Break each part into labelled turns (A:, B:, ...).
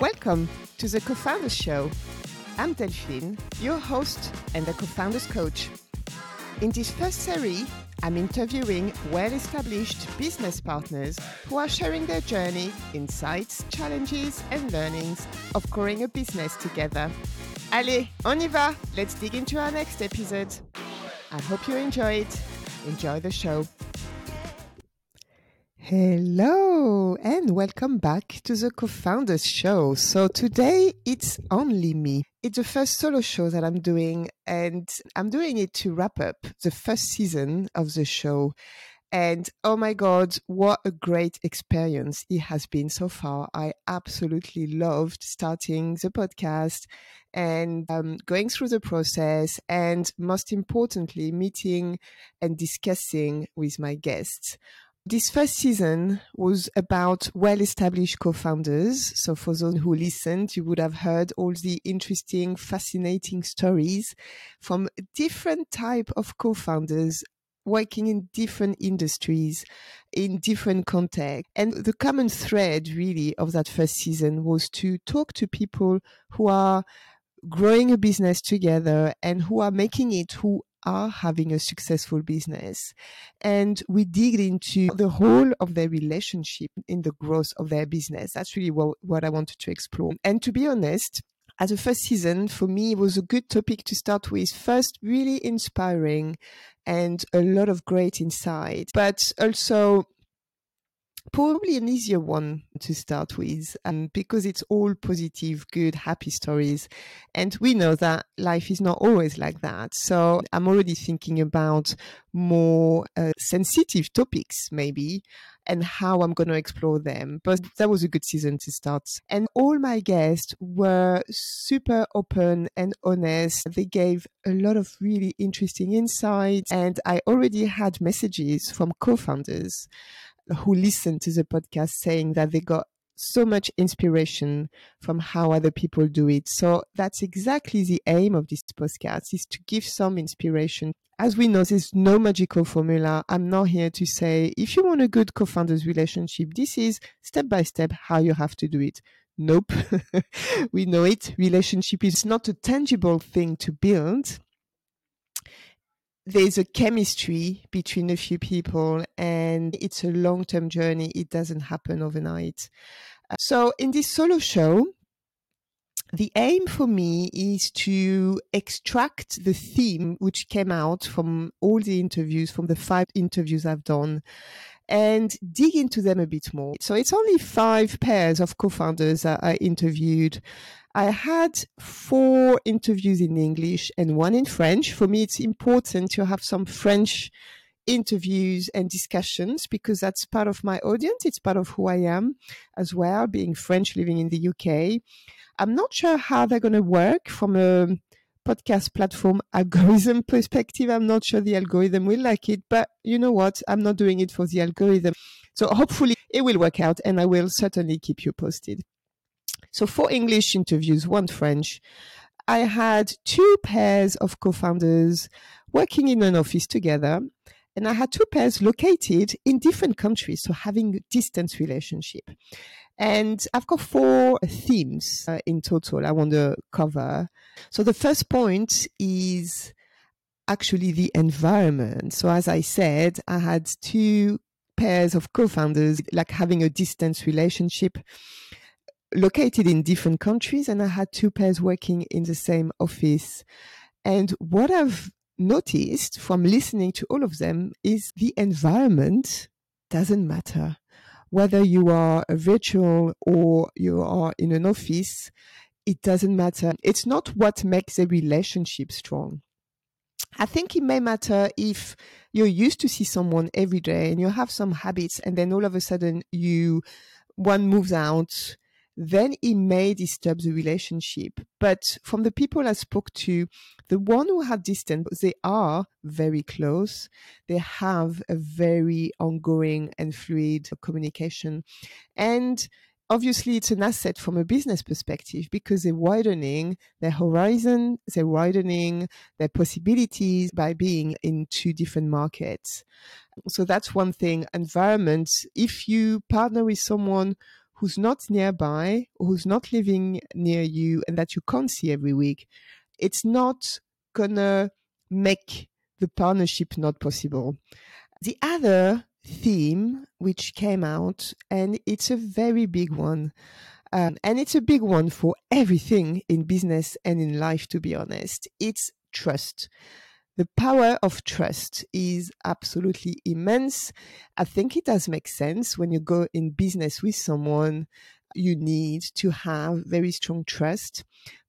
A: Welcome to the Co-Founders Show. I'm Delphine, your host and the Co-Founders Coach. In this first series, I'm interviewing well-established business partners who are sharing their journey, insights, challenges, and learnings of growing a business together. Allez, on y va! Let's dig into our next episode. I hope you enjoy it. Enjoy the show. Hello and welcome back to the co-founders show. So today it's only me. It's the first solo show that I'm doing and I'm doing it to wrap up the first season of the show. And oh my God, what a great experience it has been so far. I absolutely loved starting the podcast and um, going through the process and most importantly, meeting and discussing with my guests. This first season was about well-established co-founders. So for those who listened, you would have heard all the interesting, fascinating stories from different type of co-founders working in different industries, in different contexts. And the common thread really of that first season was to talk to people who are growing a business together and who are making it, who are having a successful business. And we dig into the whole of their relationship in the growth of their business. That's really what, what I wanted to explore. And to be honest, as a first season, for me, it was a good topic to start with. First, really inspiring and a lot of great insight, but also probably an easier one to start with um, because it's all positive, good, happy stories. And we know that life is not always like that. So I'm already thinking about more uh, sensitive topics, maybe, and how I'm going to explore them. But that was a good season to start. And all my guests were super open and honest. They gave a lot of really interesting insights. And I already had messages from co-founders who listened to the podcast saying that they got so much inspiration from how other people do it. So that's exactly the aim of this podcast is to give some inspiration. As we know, there's no magical formula. I'm not here to say, if you want a good co-founders relationship, this is step by step how you have to do it. Nope. we know it. Relationship is not a tangible thing to build there's a chemistry between a few people and it's a long term journey. It doesn't happen overnight. Uh, so in this solo show, the aim for me is to extract the theme which came out from all the interviews, from the five interviews I've done and dig into them a bit more. So it's only five pairs of co-founders I interviewed. I had four interviews in English and one in French. For me, it's important to have some French interviews and discussions because that's part of my audience. It's part of who I am as well, being French living in the UK. I'm not sure how they're going to work from a podcast platform algorithm perspective. I'm not sure the algorithm will like it, but you know what? I'm not doing it for the algorithm. So hopefully it will work out and I will certainly keep you posted. So four English interviews, one French. I had two pairs of co-founders working in an office together and I had two pairs located in different countries. So having a distance relationship. And I've got four themes uh, in total I want to cover. So the first point is actually the environment. So as I said, I had two pairs of co-founders, like having a distance relationship located in different countries. And I had two pairs working in the same office. And what I've noticed from listening to all of them is the environment doesn't matter whether you are a virtual or you are in an office, it doesn't matter. It's not what makes a relationship strong. I think it may matter if you're used to see someone every day and you have some habits and then all of a sudden you, one moves out then it may disturb the relationship. But from the people I spoke to, the one who had distance, they are very close. They have a very ongoing and fluid communication. And obviously it's an asset from a business perspective because they're widening their horizon, they're widening their possibilities by being in two different markets. So that's one thing. Environment. If you partner with someone who's not nearby, who's not living near you, and that you can't see every week, it's not gonna make the partnership not possible. The other theme which came out, and it's a very big one, um, and it's a big one for everything in business and in life, to be honest. It's trust. The power of trust is absolutely immense. I think it does make sense when you go in business with someone, you need to have very strong trust.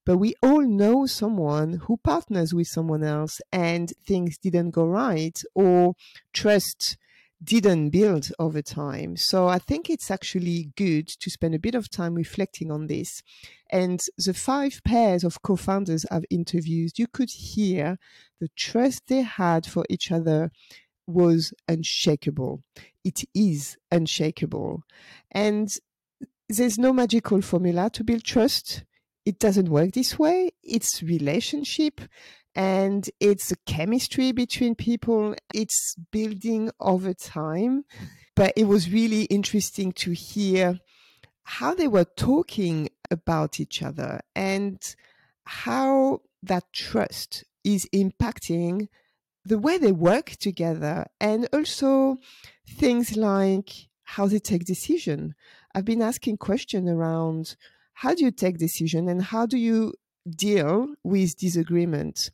A: But we all know someone who partners with someone else and things didn't go right or trust didn't build over time. So I think it's actually good to spend a bit of time reflecting on this. And the five pairs of co founders I've interviewed, you could hear the trust they had for each other was unshakable. It is unshakable. And there's no magical formula to build trust. It doesn't work this way. It's relationship and it's a chemistry between people. It's building over time. But it was really interesting to hear how they were talking about each other and how that trust is impacting the way they work together and also things like how they take decision. I've been asking questions around how do you take decision and how do you deal with disagreement.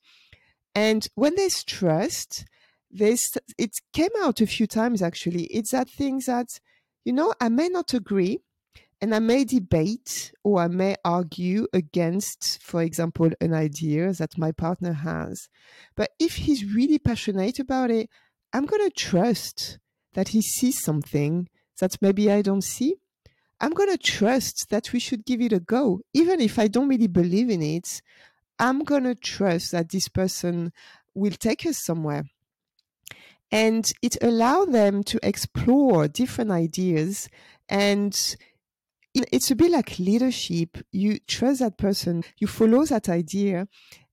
A: And when there's trust, there's, it came out a few times actually. It's that thing that, you know, I may not agree and I may debate or I may argue against, for example, an idea that my partner has. But if he's really passionate about it, I'm going to trust that he sees something that maybe I don't see I'm going to trust that we should give it a go. Even if I don't really believe in it, I'm going to trust that this person will take us somewhere. And it allowed them to explore different ideas. And it's a bit like leadership. You trust that person, you follow that idea,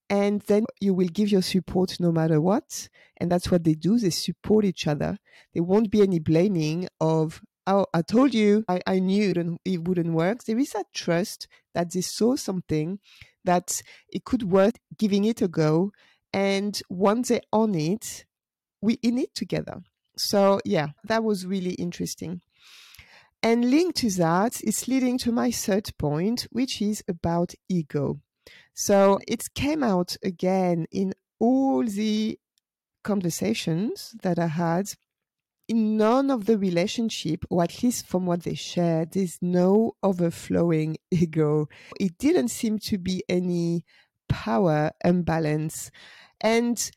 A: and then you will give your support no matter what. And that's what they do. They support each other. There won't be any blaming of, oh, I told you, I, I knew it, it wouldn't work. There is that trust that they saw something that it could work, giving it a go. And once they're on it, we in it together. So yeah, that was really interesting. And linked to that is leading to my third point, which is about ego. So it came out again in all the conversations that I had in none of the relationship, or at least from what they shared, there's no overflowing ego. It didn't seem to be any power imbalance. And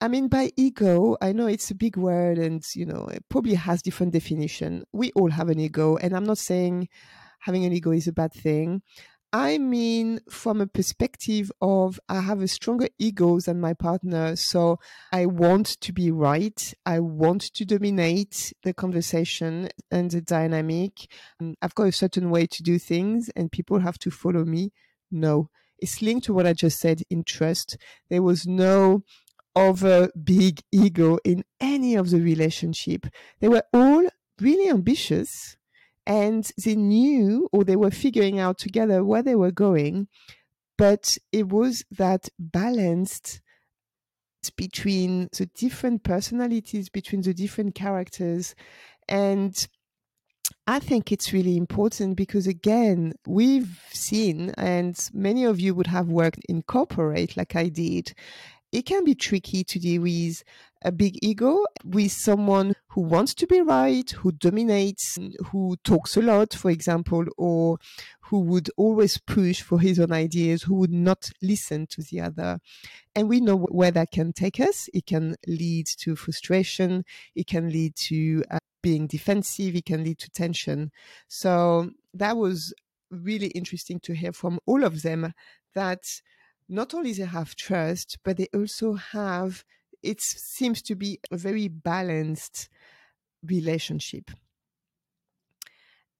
A: I mean, by ego, I know it's a big word and, you know, it probably has different definition. We all have an ego. And I'm not saying having an ego is a bad thing. I mean, from a perspective of I have a stronger ego than my partner. So I want to be right. I want to dominate the conversation and the dynamic. I've got a certain way to do things and people have to follow me. No, it's linked to what I just said in trust. There was no other big ego in any of the relationship. They were all really ambitious and they knew or they were figuring out together where they were going but it was that balanced between the different personalities between the different characters. And I think it's really important because again, we've seen, and many of you would have worked in corporate like I did, it can be tricky to deal with a big ego with someone who wants to be right, who dominates, who talks a lot, for example, or who would always push for his own ideas, who would not listen to the other. And we know where that can take us. It can lead to frustration. It can lead to uh, being defensive. It can lead to tension. So that was really interesting to hear from all of them that not only they have trust, but they also have, it seems to be a very balanced relationship.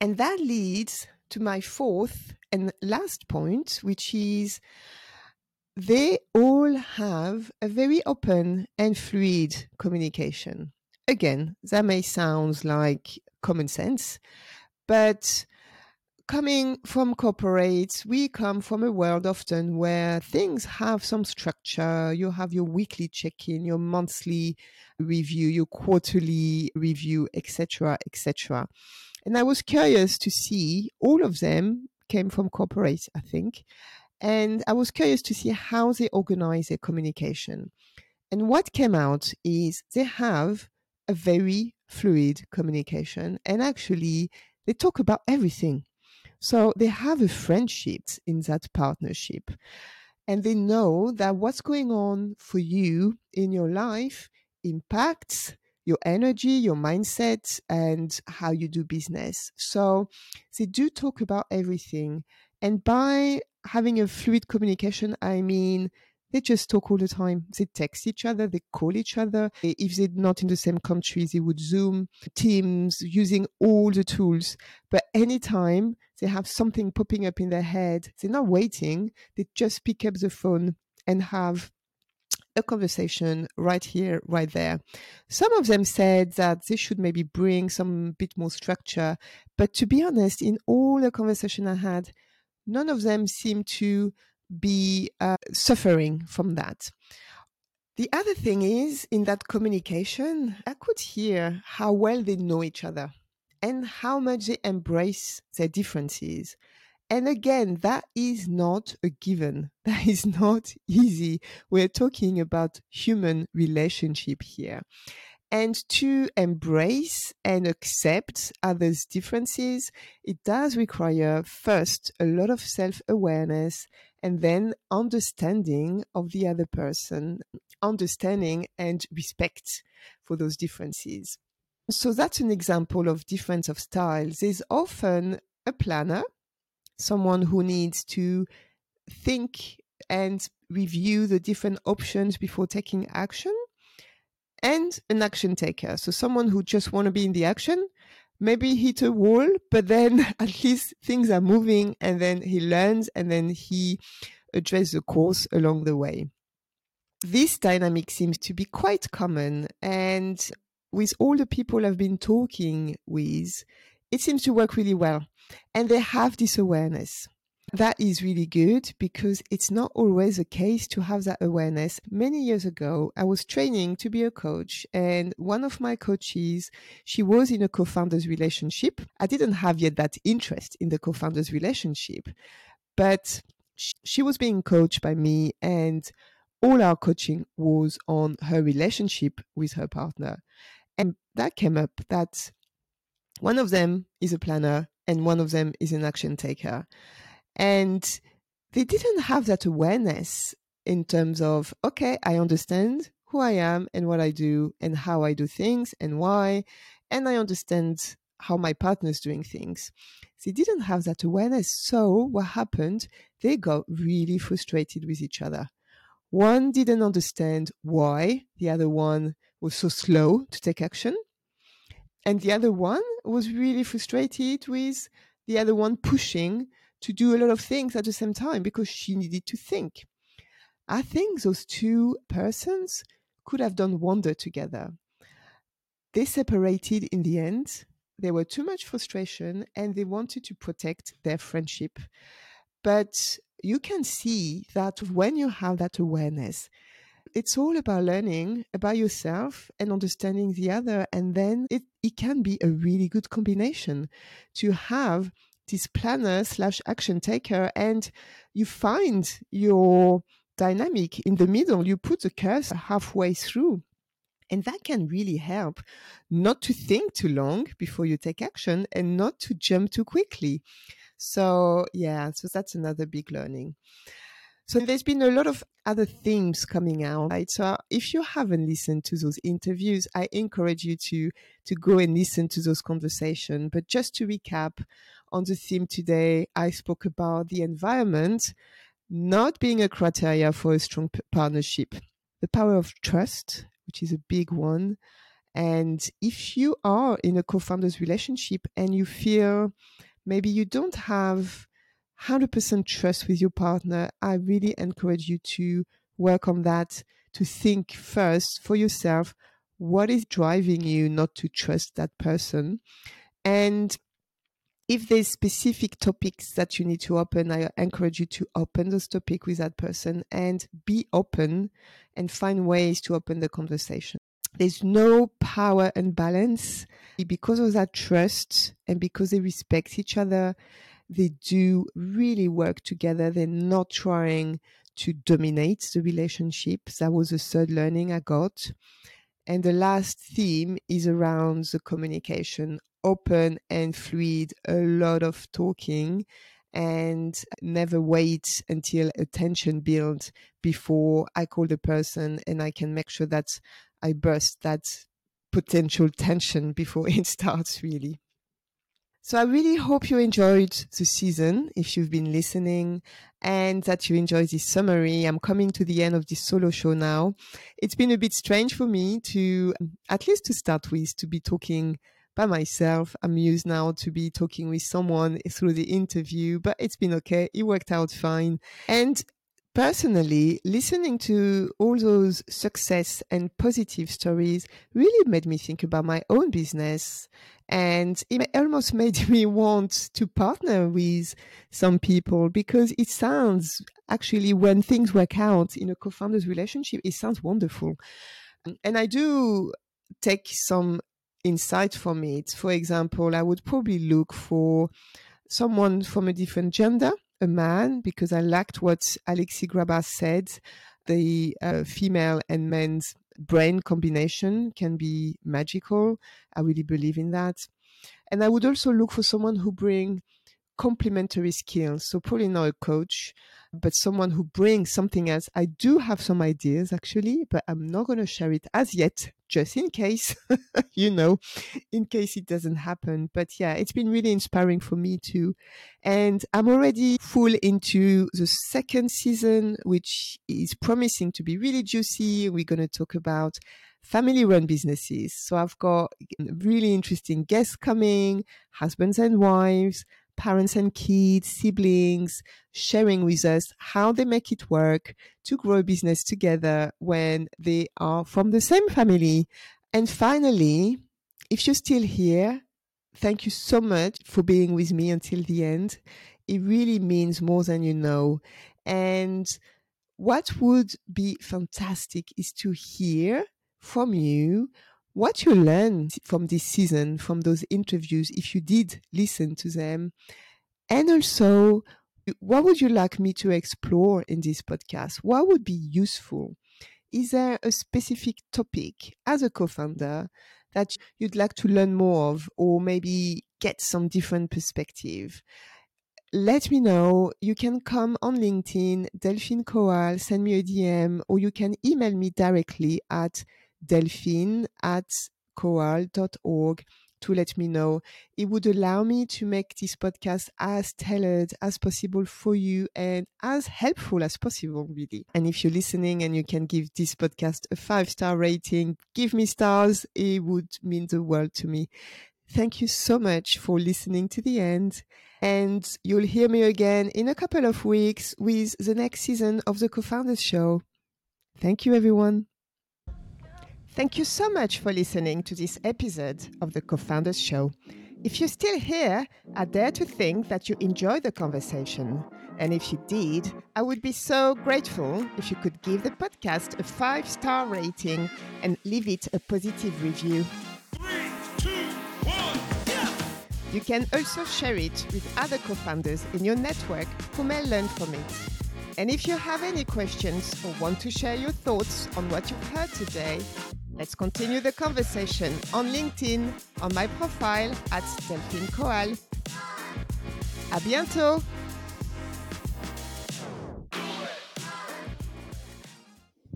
A: And that leads to my fourth and last point, which is they all have a very open and fluid communication. Again, that may sound like common sense, but coming from corporates, we come from a world often where things have some structure. You have your weekly check-in, your monthly review, your quarterly review, etc., etc. And I was curious to see all of them came from corporates, I think. And I was curious to see how they organize their communication. And what came out is they have a very fluid communication and actually they talk about everything. So they have a friendship in that partnership and they know that what's going on for you in your life impacts your energy, your mindset, and how you do business. So they do talk about everything. And by having a fluid communication, I mean they just talk all the time. They text each other, they call each other. Eh, if they're not in the same country, they would Zoom, Teams, using all the tools. But anytime they have something popping up in their head, they're not waiting. They just pick up the phone and have a conversation right here, right there. Some of them said that they should maybe bring some bit more structure. But to be honest, in all the conversation I had, none of them seemed to be uh, suffering from that. The other thing is in that communication, I could hear how well they know each other and how much they embrace their differences. And again, that is not a given. That is not easy. We're talking about human relationship here and to embrace and accept others' differences, it does require first a lot of self awareness and then understanding of the other person, understanding and respect for those differences. So that's an example of difference of styles. There's often a planner, someone who needs to think and review the different options before taking action and an action taker. So someone who just want to be in the action, maybe hit a wall, but then at least things are moving and then he learns and then he addresses the course along the way. This dynamic seems to be quite common and with all the people I've been talking with, it seems to work really well. And they have this awareness. That is really good because it's not always the case to have that awareness. Many years ago, I was training to be a coach and one of my coaches, she was in a co-founder's relationship. I didn't have yet that interest in the co-founder's relationship, but she was being coached by me and all our coaching was on her relationship with her partner. And that came up that one of them is a planner and one of them is an action taker. And they didn't have that awareness in terms of, okay, I understand who I am and what I do and how I do things and why. And I understand how my partner is doing things. They didn't have that awareness. So what happened? They got really frustrated with each other. One didn't understand why the other one was so slow to take action. And the other one was really frustrated with the other one pushing to do a lot of things at the same time because she needed to think. I think those two persons could have done wonder together. They separated in the end. There were too much frustration and they wanted to protect their friendship. But you can see that when you have that awareness, it's all about learning about yourself and understanding the other. And then it, it can be a really good combination to have this planner slash action taker and you find your dynamic in the middle. You put the cursor halfway through. And that can really help not to think too long before you take action and not to jump too quickly. So yeah, so that's another big learning. So there's been a lot of other themes coming out. Right? So if you haven't listened to those interviews, I encourage you to to go and listen to those conversations. But just to recap on the theme today, I spoke about the environment not being a criteria for a strong p- partnership, the power of trust, which is a big one. And if you are in a co-founders relationship and you feel maybe you don't have 100% trust with your partner, I really encourage you to work on that, to think first for yourself what is driving you not to trust that person. And if there's specific topics that you need to open, I encourage you to open those topics with that person and be open and find ways to open the conversation. There's no power imbalance because of that trust and because they respect each other. They do really work together. They're not trying to dominate the relationship. That was the third learning I got. And the last theme is around the communication, open and fluid, a lot of talking and never wait until attention builds before I call the person and I can make sure that I burst that potential tension before it starts really. So I really hope you enjoyed the season if you've been listening and that you enjoyed this summary. I'm coming to the end of this solo show now. It's been a bit strange for me to, at least to start with, to be talking by myself. I'm used now to be talking with someone through the interview, but it's been okay. It worked out fine. And personally, listening to all those success and positive stories really made me think about my own business. And it almost made me want to partner with some people because it sounds actually, when things work out in a co founder's relationship, it sounds wonderful. And I do take some insight from it. For example, I would probably look for someone from a different gender a man because I liked what Alexi Grabas said. The uh, female and men's brain combination can be magical. I really believe in that. And I would also look for someone who bring complementary skills. So probably not a coach, but someone who brings something else. I do have some ideas actually, but I'm not going to share it as yet, just in case, you know, in case it doesn't happen. But yeah, it's been really inspiring for me too. And I'm already full into the second season, which is promising to be really juicy. We're going to talk about family run businesses. So I've got mm, really interesting guests coming, husbands and wives, parents and kids, siblings, sharing with us how they make it work to grow a business together when they are from the same family. And finally, if you're still here, thank you so much for being with me until the end. It really means more than you know. And what would be fantastic is to hear from you what you learned from this season, from those interviews, if you did listen to them. And also, what would you like me to explore in this podcast? What would be useful? Is there a specific topic as a co founder that you'd like to learn more of, or maybe get some different perspective? let me know. You can come on LinkedIn, Delphine Koall, send me a DM, or you can email me directly at delphine at koall.org to let me know. It would allow me to make this podcast as tailored as possible for you and as helpful as possible, really. And if you're listening and you can give this podcast a five star rating, give me stars. It would mean the world to me. Thank you so much for listening to the end. And you'll hear me again in a couple of weeks with the next season of the Co-Founders Show. Thank you, everyone. Thank you so much for listening to this episode of the Co Founders Show. If you're still here, I dare to think that you enjoyed the conversation. And if you did, I would be so grateful if you could give the podcast a five star rating and leave it a positive review. Three, two, one, yeah! You can also share it with other co founders in your network who may learn from it. And if you have any questions or want to share your thoughts on what you've heard today, Let's continue the conversation on LinkedIn on my profile at Delphine Koall. À bientôt!